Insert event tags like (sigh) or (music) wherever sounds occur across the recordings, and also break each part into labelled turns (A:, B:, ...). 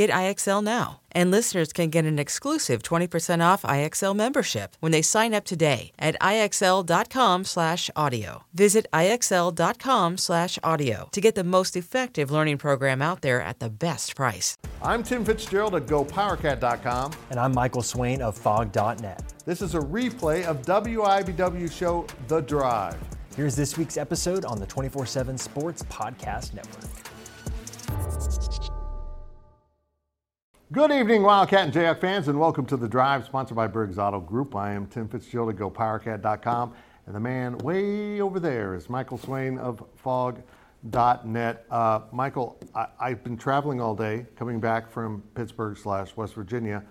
A: Get IXL now. And listeners can get an exclusive 20% off IXL membership when they sign up today at IXL.com/audio. Visit IXL.com/audio to get the most effective learning program out there at the best price.
B: I'm Tim Fitzgerald at GoPowerCat.com.
C: And I'm Michael Swain of Phog.net.
B: This is a replay of WIBW show The Drive.
C: Here's this week's episode on the 24 7 Sports Podcast Network.
B: Good evening, Wildcat and Jayhawk fans, and welcome to The Drive, sponsored by Briggs Auto Group. I am Tim Fitzgerald at GoPowerCat.com, and the man way over there is Michael Swain of Phog.net. Uh, Michael, I, have been traveling all day, coming back from Pittsburgh slash West Virginia,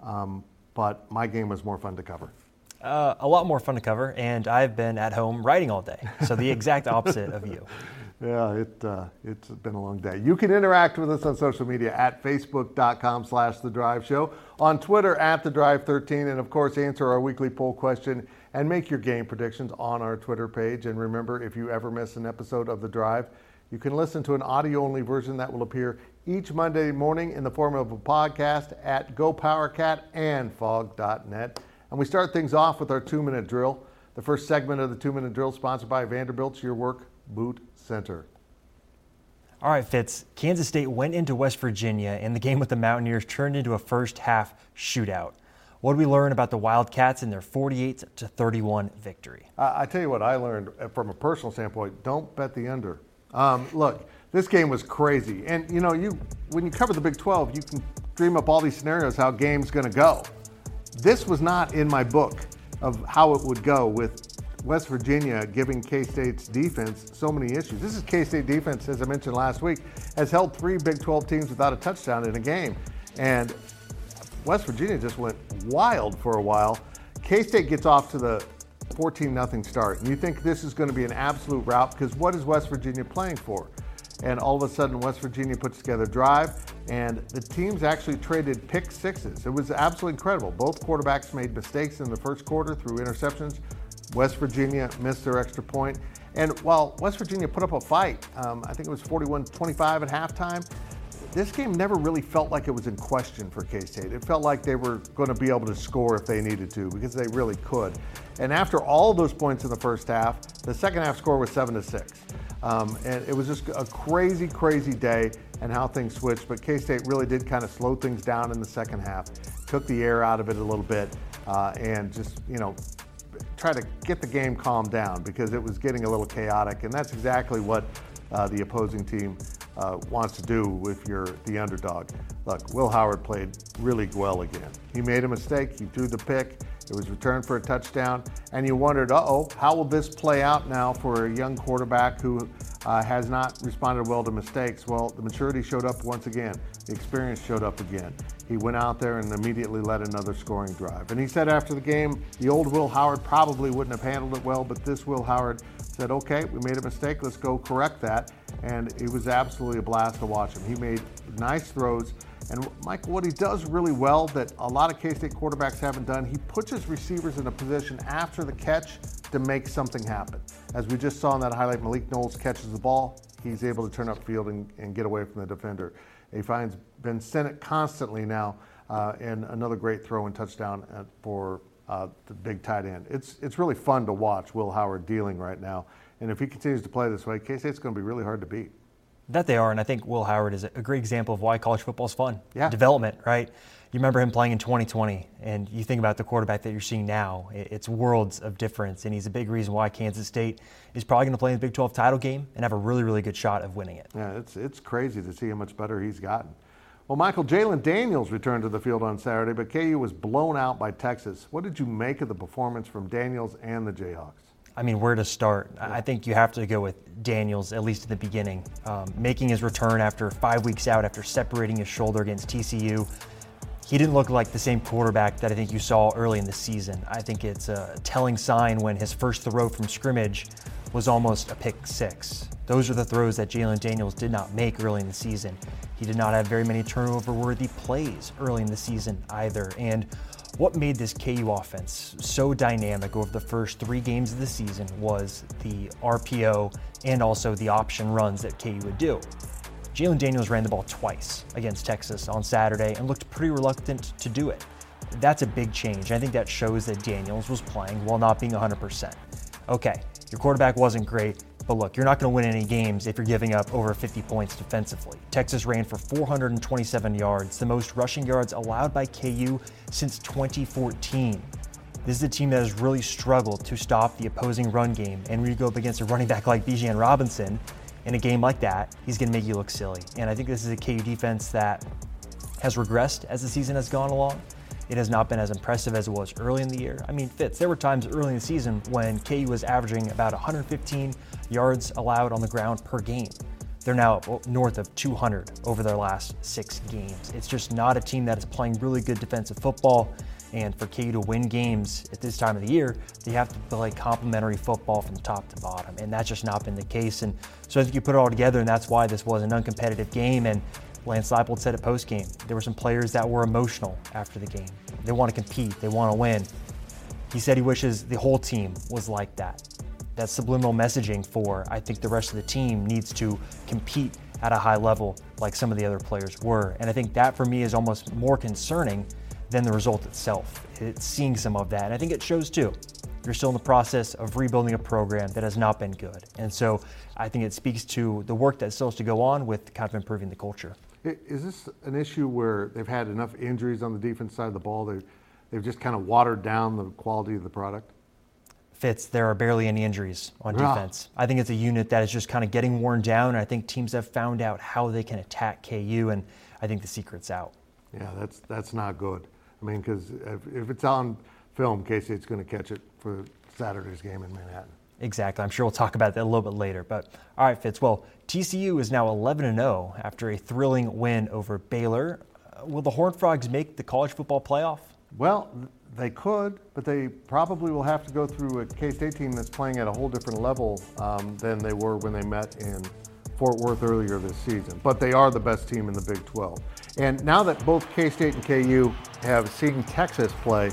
B: um, but my game was more fun to cover.
C: Uh, a lot more fun to cover, and I've been at home writing all day, so the exact opposite of you. (laughs)
B: Yeah, it, uh, it's been a long day. You can interact with us on social media at facebook.com slash The Drive Show, on Twitter at The Drive 13, and of course, answer our weekly poll question and make your game predictions on our Twitter page. And remember, if you ever miss an episode of The Drive, you can listen to an audio only version that will appear each Monday morning in the form of a podcast at GoPowerCat and Phog.net. And we start things off with our two minute drill. The first segment of the two minute drill, sponsored by Vanderbilt's Your Work Boot Center.
C: All right, Fitz. Kansas State went into West Virginia, and the game with the Mountaineers turned into a first half shootout. What did we learn about the Wildcats in their 48 to 31 victory?
B: I tell you what I learned uh, from a personal standpoint: don't bet the under. Um, look, this game was crazy, and you know, you when you cover the Big 12, you can dream up all these scenarios how game's going to go. This was not in my book of how it would go with West Virginia giving K State's defense so many issues. This is K State defense, as I mentioned last week, has held three Big 12 teams without a touchdown in a game. And West Virginia just went wild for a while. K State gets off to the 14 0 start. And you think this is going to be an absolute rout because what is West Virginia playing for? And all of a sudden, West Virginia puts together a drive, and the teams actually traded pick sixes. It was absolutely incredible. Both quarterbacks made mistakes in the first quarter through interceptions. West Virginia missed their extra point. And while West Virginia put up a fight, um, I think it was 41 25 at halftime, this game never really felt like it was in question for K State. It felt like they were going to be able to score if they needed to because they really could. And after all those points in the first half, the second half score was 7 to 6. Um, and it was just a crazy, crazy day and how things switched. But K State really did kind of slow things down in the second half, took the air out of it a little bit, uh, and just, you know, try to get the game calmed down because it was getting a little chaotic, and that's exactly what uh, the opposing team uh, wants to do if you're the underdog. Look, Will Howard played really well again. He made a mistake, he threw the pick, it was returned for a touchdown, and you wondered, uh oh, how will this play out now for a young quarterback who uh, has not responded well to mistakes? Well, the maturity showed up once again, the experience showed up again. He went out there and immediately led another scoring drive. And he said after the game, the old Will Howard probably wouldn't have handled it well, but this Will Howard said, okay, we made a mistake, let's go correct that. And it was absolutely a blast to watch him. He made nice throws. And Mike, what he does really well that a lot of K State quarterbacks haven't done, he puts his receivers in a position after the catch to make something happen. As we just saw in that highlight, Malik Knowles catches the ball, he's able to turn upfield and, and get away from the defender. He finds Ben Sinnott constantly now, uh, and another great throw and touchdown at, for uh, the big tight end. It's it's really fun to watch Will Howard dealing right now, and if he continues to play this way, K State's going to be really hard to beat.
C: That they are, and I think Will Howard is a great example of why college football is fun.
B: Yeah.
C: Development, right? You remember him playing in 2020, and you think about the quarterback that you're seeing now. It's worlds of difference, and he's a big reason why Kansas State is probably going to play in the Big 12 title game and have a really, really good shot of winning it.
B: Yeah, it's it's crazy to see how much better he's gotten. Well, Michael Jalon Daniels returned to the field on Saturday, but KU was blown out by Texas. What did you make of the performance from Daniels and the Jayhawks?
C: I mean, where to start? I think you have to go with Daniels, at least in the beginning. Um, making his return after five weeks out after separating his shoulder against TCU. He didn't look like the same quarterback that I think you saw early in the season. I think it's a telling sign when his first throw from scrimmage was almost a pick six. Those are the throws that Jalon Daniels did not make early in the season. He did not have very many turnover worthy plays early in the season either. And what made this KU offense so dynamic over the first three games of the season was the RPO and also the option runs that KU would do. Jalon Daniels ran the ball twice against Texas on Saturday and looked pretty reluctant to do it. That's a big change. I think that shows that Daniels was playing while not being 100%. Okay, your quarterback wasn't great, but look, you're not going to win any games if you're giving up over 50 points defensively. Texas ran for 427 yards, the most rushing yards allowed by KU since 2014. This is a team that has really struggled to stop the opposing run game. And when you go up against a running back like Bijan Robinson in a game like that, he's going to make you look silly. And I think this is a KU defense that has regressed as the season has gone along. It has not been as impressive as it was early in the year. I mean, Fitz, there were times early in the season when KU was averaging about 115 yards allowed on the ground per game. They're now north of 200 over their last six games. It's just not a team that is playing really good defensive football. And for KU to win games at this time of the year, they have to play complementary football from top to bottom. And that's just not been the case. And so I think you put it all together, and that's why this was an uncompetitive game. And Lance Leipold said at post game, there were some players that were emotional after the game. They want to compete, they want to win. He said he wishes the whole team was like that. That subliminal messaging for, I think the rest of the team needs to compete at a high level like some of the other players were. And I think that for me is almost more concerning than the result itself. It's seeing some of that. And I think it shows too. You're still in the process of rebuilding a program that has not been good. And so I think it speaks to the work that still has to go on with kind of improving the culture.
B: Is this an issue where they've had enough injuries on the defense side of the ball? They've, they've just kind of watered down the quality of the product?
C: Fitz, there are barely any injuries on ah. defense. I think it's a unit that is just kind of getting worn down, and I think teams have found out how they can attack KU, and I think the secret's out.
B: Yeah, that's that's not good. I mean, because if, if, it's on film, K State's going to catch it for Saturday's game in Manhattan.
C: Exactly. I'm sure we'll talk about that a little bit later. But all right, Fitz. Well, TCU is now 11 0 after a thrilling win over Baylor. Uh, will the Horned Frogs make the college football playoff?
B: Well, they could, but they probably will have to go through a K State team that's playing at a whole different level um, than they were when they met in Fort Worth earlier this season. But they are the best team in the Big 12. And now that both K State and KU have seen Texas play,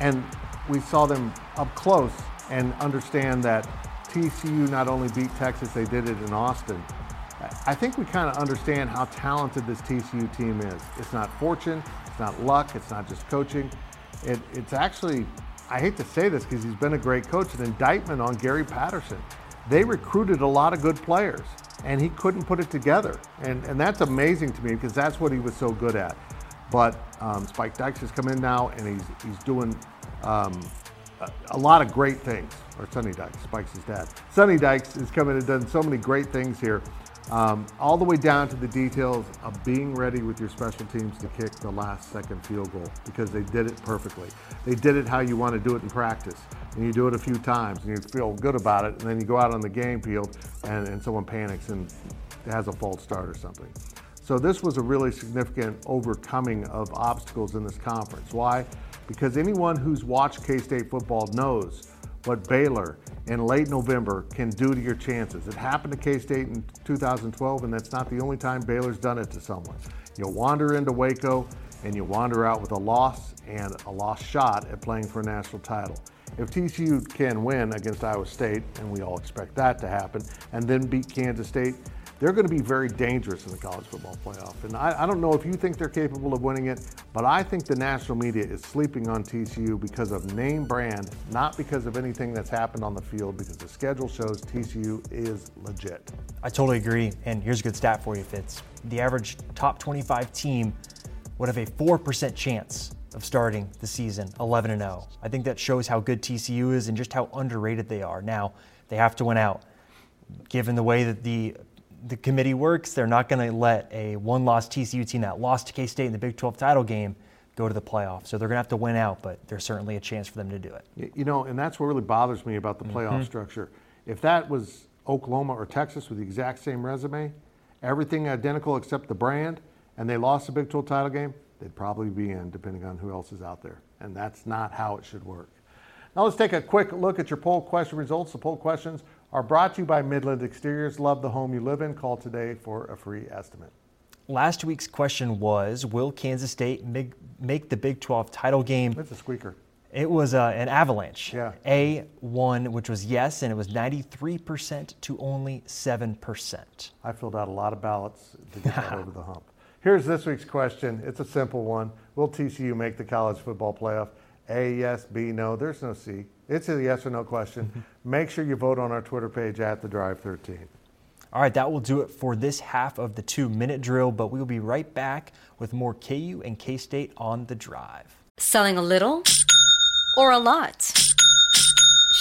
B: and we saw them up close and understand that TCU not only beat Texas, they did it in Austin. I think we kind of understand how talented this TCU team is. It's not fortune, it's not luck, it's not just coaching. It, it's actually, I hate to say this because he's been a great coach, an indictment on Gary Patterson. They recruited a lot of good players, and he couldn't put it together. And, and that's amazing to me because that's what he was so good at. But um, Spike Dykes has come in now, and he's, he's doing um, a lot of great things, or Sonny Dykes, Spike's his dad. Sonny Dykes has come in and done so many great things here, um, all the way down to the details of being ready with your special teams to kick the last second field goal because they did it perfectly. They did it how you want to do it in practice. And you do it a few times and you feel good about it, and then you go out on the game field and, and someone panics and has a false start or something. So this was a really significant overcoming of obstacles in this conference. Why? because anyone who's watched K State football knows what Baylor in late November can do to your chances. It happened to K State in 2012, and that's not the only time Baylor's done it to someone. You'll wander into Waco and you wander out with a loss and a lost shot at playing for a national title. If TCU can win against Iowa State, and we all expect that to happen, and then beat Kansas State, they're going to be very dangerous in the college football playoff. And I, I, don't know if you think they're capable of winning it, but I think the national media is sleeping on TCU because of name brand, not because of anything that's happened on the field, because the schedule shows TCU is legit.
C: I totally agree. And here's a good stat for you, Fitz. The average top 25 team would have a 4% chance of starting the season 11 and 0. I think that shows how good TCU is and just how underrated they are. Now, they have to win out. Given the way that the the committee works, they're not going to let a one loss TCU team that lost to K State in the Big 12 title game go to the playoffs. So they're going to have to win out, but there's certainly a chance for them to do it.
B: You know, and that's what really bothers me about the playoff mm-hmm. structure. If that was Oklahoma or Texas with the exact same resume, everything identical except the brand, and they lost the Big 12 title game, they'd probably be in, depending on who else is out there. And that's not how it should work. Now let's take a quick look at your poll question results. The poll questions are brought to you by Midland Exteriors. Love the home you live in. Call today for a free estimate.
C: Last week's question was Will Kansas State make the Big 12 title game?
B: It's a squeaker.
C: It was uh, an avalanche.
B: Yeah.
C: A1, which was yes, and it was 93% to only 7%.
B: I filled out a lot of ballots to get that (laughs) over the hump. Here's this week's question. It's a simple one. Will TCU make the college football playoff? A, yes, B, no. There's no C. It's a yes or no question. Mm-hmm. Make sure you vote on our Twitter page at the Drive 13.
C: All right, that will do it for this half of the two minute drill, but we will be right back with more KU and K State on the drive.
D: Selling a little or a lot?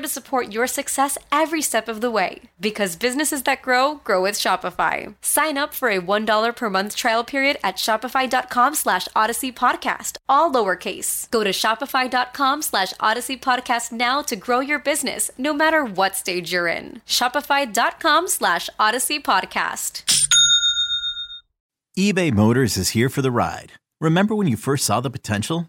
D: to support your success every step of the way. Because businesses that grow, grow with Shopify. Sign up for a $1 per month trial period at shopify.com slash odyssey podcast, all lowercase. Go to shopify.com slash odyssey podcast now to grow your business no matter what stage you're in. Shopify.com slash odyssey podcast.
E: eBay Motors is here for the ride. Remember when you first saw the potential?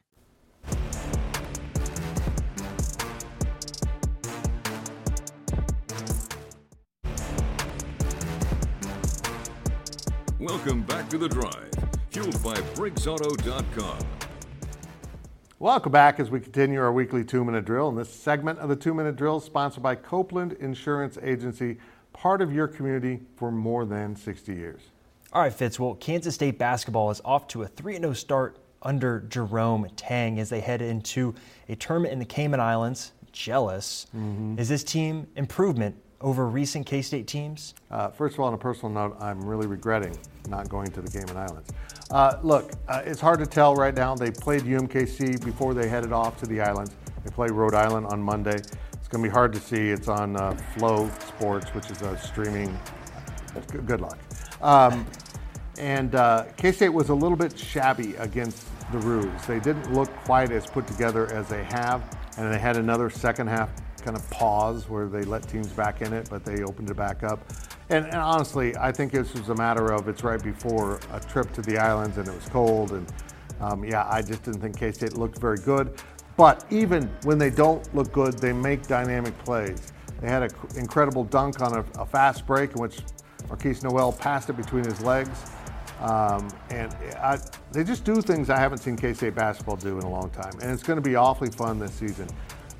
F: Welcome back to the drive, fueled by BriggsAuto.com.
B: Welcome back as we continue our weekly two minute drill. And this segment of the two minute drill is sponsored by Copeland Insurance Agency, part of your community for more than 60 years.
C: All right, Fitz. Well, Kansas State basketball is off to a 3 0 start under Jerome Tang as they head into a tournament in the Cayman Islands. Jealous. Mm-hmm. Is this team improvement over recent K State teams?
B: Uh, first of all, on a personal note, I'm really regretting not going to the Cayman Islands. Uh, look, uh, it's hard to tell right now. They played UMKC before they headed off to the islands. They play Rhode Island on Monday. It's going to be hard to see. It's on uh, Flow Sports, which is a streaming. Good luck. Um, and uh, K State was a little bit shabby against the Roos. They didn't look quite as put together as they have, and they had another second half kind of pause where they let teams back in it, but they opened it back up. And, and honestly, I think this was a matter of it's right before a trip to the islands and it was cold. And um, yeah, I just didn't think K State looked very good. But even when they don't look good, they make dynamic plays. They had an incredible dunk on a, a, fast break in which Markquis Nowell passed it between his legs. Um, and I, they just do things I haven't seen K State basketball do in a long time. And it's going to be awfully fun this season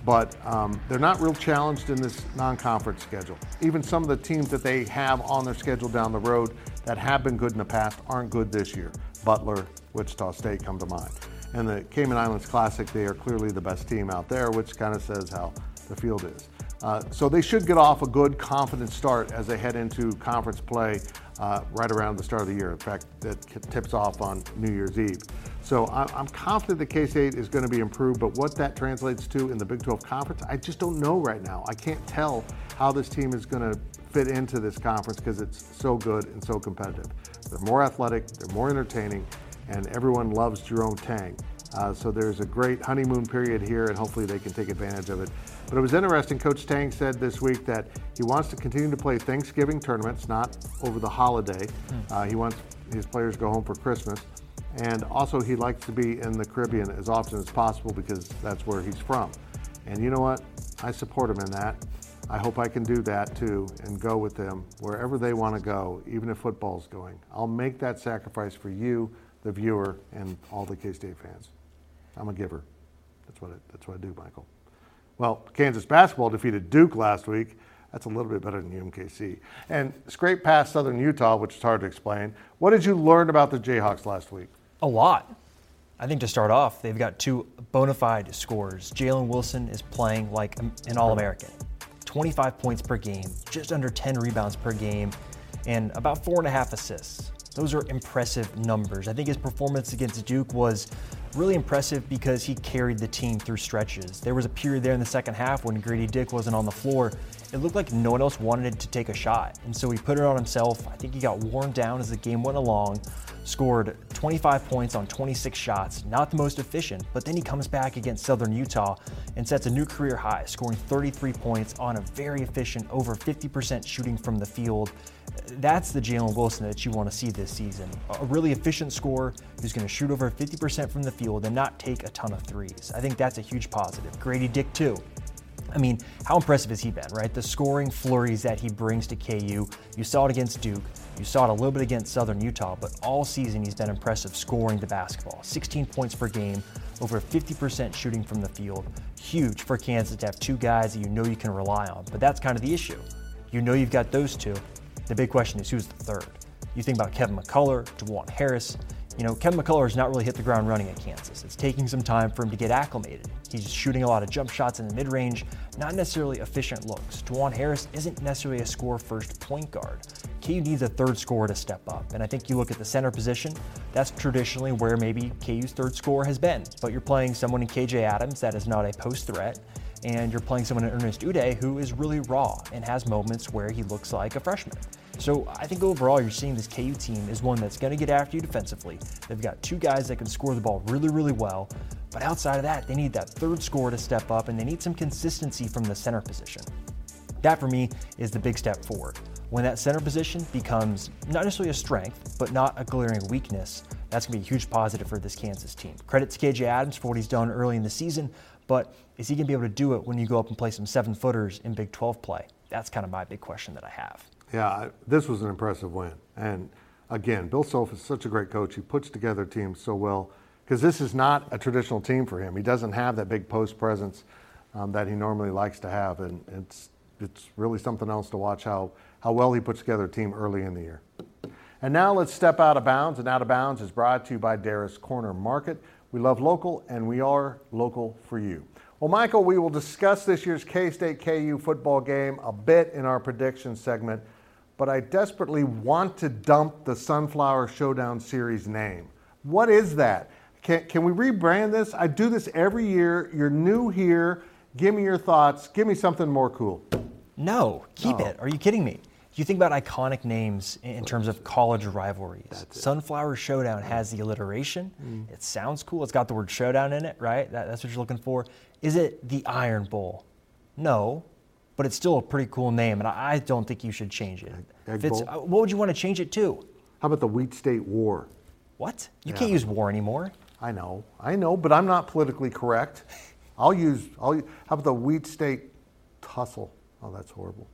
B: but um, they're not real challenged in this non-conference schedule. Even some of the teams that they have on their schedule down the road that have been good in the past aren't good this year. Butler, Wichita State come to mind. And the Cayman Islands Classic, they are clearly the best team out there, which kind of says how the field is. Uh, so they should get off a good, confident start as they head into conference play uh, right around the start of the year. In fact, that tips off on New Year's Eve. So I'm confident that K-State is going to be improved, but what that translates to in the Big 12 conference, I just don't know right now. I can't tell how this team is going to fit into this conference because it's so good and so competitive. They're more athletic, they're more entertaining, and everyone loves Jerome Tang. Uh, so there's a great honeymoon period here, and hopefully they can take advantage of it. But it was interesting. Coach Tang said this week that he wants to continue to play Thanksgiving tournaments, not over the holiday. Hmm. Uh, he wants his players to go home for Christmas. And also, he likes to be in the Caribbean as often as possible because that's where he's from. And you know what? I support him in that. I hope I can do that too and go with them wherever they want to go, even if football's going. I'll make that sacrifice for you, the viewer, and all the K State fans. I'm a giver. That's what I, that's what I do, Michael. Well, Kansas basketball defeated Duke last week. That's a little bit better than UMKC. And scraped past Southern Utah, which is hard to explain. What did you learn about the Jayhawks last week?
C: A lot. I think to start off, they've got two bona fide scorers. Jalen Wilson is playing like an All American 25 points per game, just under 10 rebounds per game, and about four and a half assists. Those are impressive numbers. I think his performance against Duke was really impressive because he carried the team through stretches. There was a period there in the second half when Grady Dick wasn't on the floor. It looked like no one else wanted to take a shot. And so he put it on himself. I think he got worn down as the game went along, scored 25 points on 26 shots, not the most efficient, but then he comes back against Southern Utah and sets a new career high, scoring 33 points on a very efficient, over 50% shooting from the field. That's the Jalen Wilson that you want to see this season. A really efficient scorer who's going to shoot over 50% from the field and not take a ton of threes. I think that's a huge positive. Grady Dick, too. I mean, how impressive has he been, right? The scoring flurries that he brings to KU. You saw it against Duke. You saw it a little bit against Southern Utah, but all season he's been impressive scoring the basketball. 16 points per game, over 50% shooting from the field. Huge for Kansas to have two guys that you know you can rely on. But that's kind of the issue. You know you've got those two. The big question is who's the third? You think about Kevin McCullar, Dajuan Harris. You know, Kevin McCullar has not really hit the ground running at Kansas. It's taking some time for him to get acclimated. He's shooting a lot of jump shots in the mid range, not necessarily efficient looks. Dajuan Harris isn't necessarily a score first point guard. KU needs a third scorer to step up. And I think you look at the center position, that's traditionally where maybe KU's third scorer has been. But you're playing someone in KJ Adams that is not a post threat and you're playing someone in Ernest Udeh who is really raw and has moments where he looks like a freshman. So I think overall you're seeing this KU team is one that's going to get after you defensively. They've got two guys that can score the ball really, really well. But outside of that, they need that third scorer to step up and they need some consistency from the center position. That for me is the big step forward. When that center position becomes not necessarily a strength, but not a glaring weakness, that's going to be a huge positive for this Kansas team. Credit to KJ Adams for what he's done early in the season, but is he going to be able to do it when you go up and play some seven footers in Big 12 play? That's kind of my big question that I have.
B: Yeah, this was an impressive win. And again, Bill Self is such a great coach. He puts together teams so well because this is not a traditional team for him. He doesn't have that big post presence um, that he normally likes to have. And it's, it's really something else to watch how, how well he puts together a team early in the year. And now let's step out of bounds. And out of bounds is brought to you by Darris Corner Market. We love local, and we are local for you. Well, Michael, we will discuss this year's K State KU football game a bit in our prediction segment, but I desperately want to dump the Sunflower Showdown Series name. What is that? Can, can we rebrand this? I do this every year. You're new here. Give me your thoughts. Give me something more cool.
C: No, keep it. Are you kidding me? You think about iconic names in terms of college rivalries. Sunflower Showdown has the alliteration.
B: Mm.
C: It sounds cool. It's got the word showdown in it, right? That, that's what you're looking for. Is it the Iron Bowl? No, but it's still a pretty cool name, and I, I don't think you should change it.
B: Egg Bowl?
C: uh, what would you want to change it to?
B: How about the Wheat State War?
C: What? You
B: Yeah.
C: can't use war anymore.
B: I know, I know, but I'm not politically correct. I'll use, I'll, how about the Wheat State tussle? Oh, that's horrible.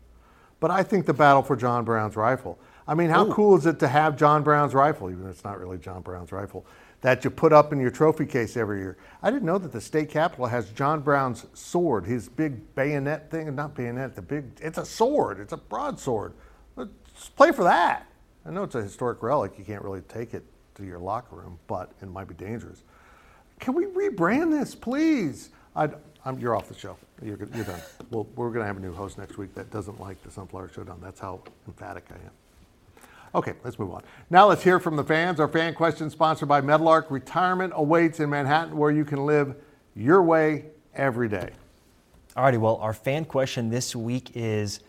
B: But I think the battle for John Brown's rifle. I mean, how cool is it to have John Brown's rifle, even though it's not really John Brown's rifle, that you put up in your trophy case every year? I didn't know that the state capitol has John Brown's sword, his big bayonet thing, not bayonet, the big, it's a sword, it's a broadsword. Let's play for that. I know it's a historic relic, you can't really take it to your locker room, but it might be dangerous. Can we rebrand this, please? I, I'm, you're off the show. You're, you're done. Well, we're going to have a new host next week that doesn't like the Sunflower Showdown. That's how emphatic I am. Okay, let's move on. Now let's hear from the fans. Our fan question sponsored by Meadowlark. Retirement awaits in Manhattan where you can live your way every day.
C: Alrighty, well, our fan question this week is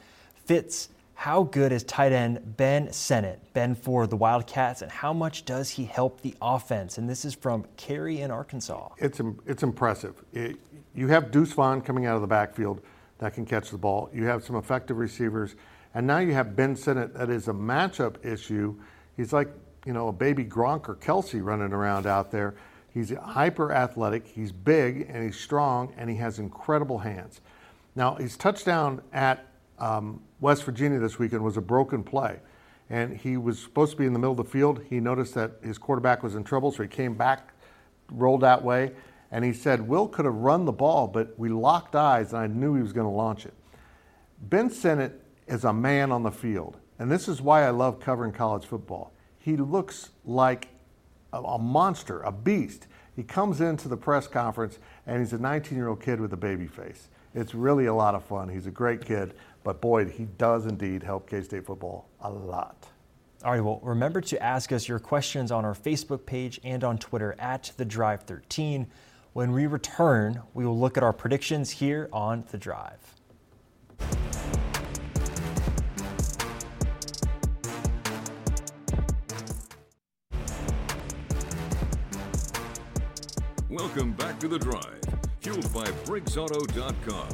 C: Fitz, how good is tight end Ben Sinnott Ben for the Wildcats, and how much does he help the offense? And this is from Carrie in Arkansas.
B: It's, it's impressive. It, you have Deuce Vaughn coming out of the backfield that can catch the ball. You have some effective receivers. And now you have Ben Sinnott that is a matchup issue. He's like, you know, a baby Gronk or Kelce running around out there. He's hyper athletic, he's big, and he's strong, and he has incredible hands. Now, his touchdown at um, West Virginia this weekend was a broken play. And he was supposed to be in the middle of the field. He noticed that his quarterback was in trouble, so he came back rolled that way, and he said, Will could have run the ball, but we locked eyes, and I knew he was going to launch it. Ben Sinnott is a man on the field, and this is why I love covering college football. He looks like a, a monster, a beast. He comes into the press conference, and he's a 19 year old kid with a baby face. It's really a lot of fun. He's a great kid, but boy, he does indeed help K State football a lot.
C: All right, well, remember to ask us your questions on our Facebook page and on Twitter at The Drive 13. When we return, we will look at our predictions here on The Drive.
F: Welcome back to the drive, fueled by BriggsAuto.com.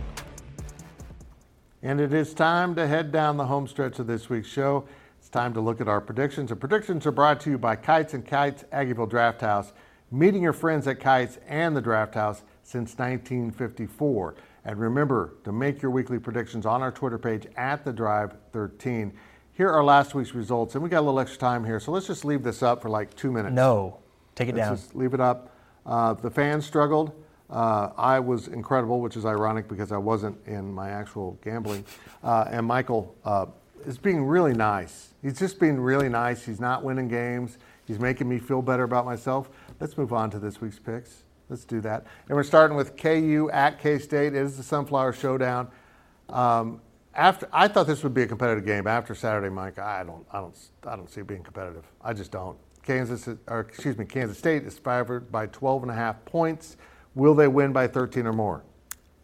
B: And it is time to head down the home stretch of this week's show. It's time to look at our predictions. And predictions are brought to you by Kites and Kites Aggieville Draft House, meeting your friends at Kites and the Draft House since 1954. And remember to make your weekly predictions on our Twitter page at the Drive 13. Here are last week's results, and we got a little extra time here, so let's just leave this up for like two minutes.
C: No, take it
B: Let's
C: down.
B: just leave it up. Uh, the fans struggled. Uh, I was incredible, which is ironic because I wasn't in my actual gambling. Uh, and Michael uh, is being really nice. He's just being really nice. He's not winning games. He's making me feel better about myself. Let's move on to this week's picks. Let's do that. And we're starting with KU at K State. It is the Sunflower Showdown. Um, after I thought this would be a competitive game. After Saturday, Mike, I don't, I don't, I don't see it being competitive. I just don't. Kansas, or excuse me, Kansas State is favored by 12 and a half points. Will they win by 13 or more?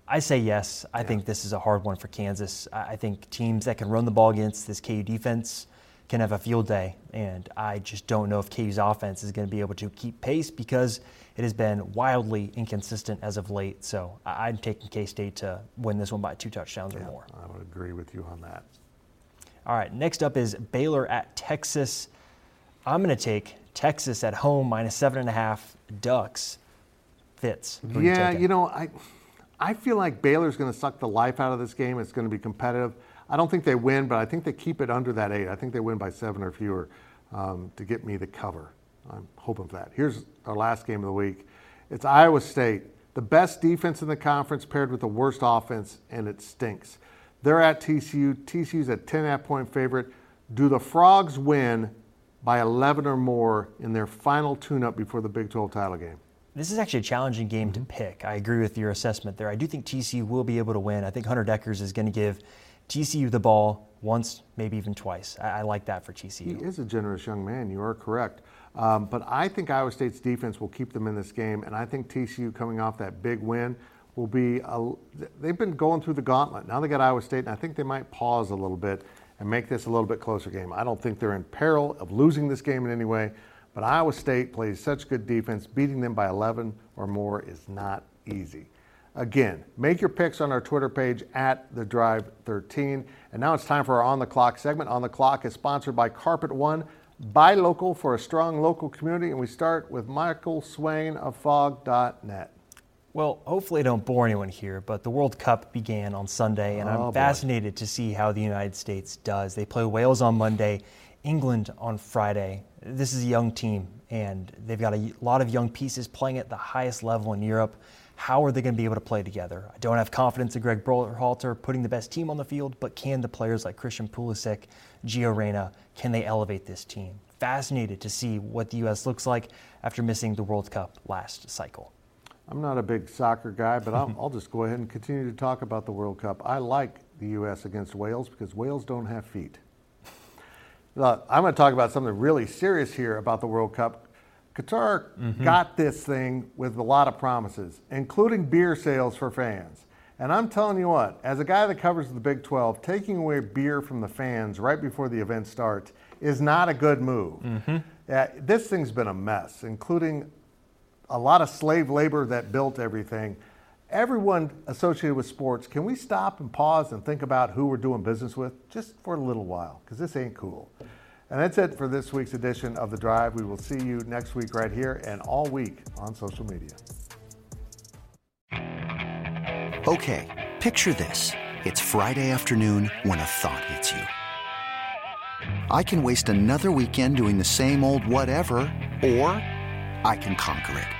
C: I say yes. I think this is a hard one for Kansas. I think teams that can run the ball against this KU defense can have a field day. And I just don't know if KU's offense is going to be able to keep pace because it has been wildly inconsistent as of late. So I'm taking K State to win this one by two touchdowns or more.
B: I would agree with you on that.
C: All right, next up is Baylor at Texas. I'm going to take Texas at home minus seven and a half Ducks. Fitz.
B: Yeah,
C: taking?
B: you know, I, I feel like Baylor's going to suck the life out of this game. It's going to be competitive. I don't think they win, but I think they keep it under that eight. I think they win by seven or fewer um, to get me the cover. I'm hoping for that. Here's our last game of the week. It's Iowa State, the best defense in the conference paired with the worst offense, and it stinks. They're at TCU. TCU's a 10 half point favorite. Do the Frogs win by 11 or more in their final tune up before the Big 12 title game?
C: This is actually a challenging game to pick. I agree with your assessment there. I do think TCU will be able to win. I think Hunter Dekkers is going to give TCU the ball once, maybe even twice. I, I like that for TCU.
B: He is a generous young man. You are correct. Um, but I think Iowa State's defense will keep them in this game, and I think TCU coming off that big win will be. A, they've been going through the gauntlet. Now they got Iowa State, and I think they might pause a little bit and make this a little bit closer game. I don't think they're in peril of losing this game in any way, but Iowa State plays such good defense, beating them by 11 or more is not easy. Again, make your picks on our Twitter page at the Drive 13. And now it's time for our On the Clock segment. On the Clock is sponsored by Carpet One. Buy local for a strong local community. And we start with Michael Swain of Phog.net.
C: Well, hopefully I don't bore anyone here, but the World Cup began on Sunday, and
B: Oh,
C: I'm
B: boy.
C: fascinated to see how the United States does. They play Wales on Monday, England on Friday. This is a young team, and they've got a lot of young pieces playing at the highest level in Europe. How are they going to be able to play together? I don't have confidence in Greg Berhalter putting the best team on the field, but can the players like Christian Pulisic, Gio Reyna, can they elevate this team? Fascinated to see what the U.S. looks like after missing the World Cup last cycle.
B: I'm not a big soccer guy, but I'll, I'll just go ahead and continue to talk about the World Cup. I like the U.S. against Wales because Wales don't have feet. Look, I'm going to talk about something really serious here about the World Cup. Qatar got this thing with a lot of promises, including beer sales for fans. And I'm telling you what, as a guy that covers the Big 12, taking away beer from the fans right before the event starts is not a good move. Uh, this thing's been a mess, including a lot of slave labor that built everything. Everyone associated with sports, can we stop and pause and think about who we're doing business with just for a little while? Because this ain't cool. And that's it for this week's edition of The Drive. We will see you next week right here and all week on social media.
G: Okay, picture this. It's Friday afternoon when a thought hits you. I can waste another weekend doing the same old whatever, or I can conquer it.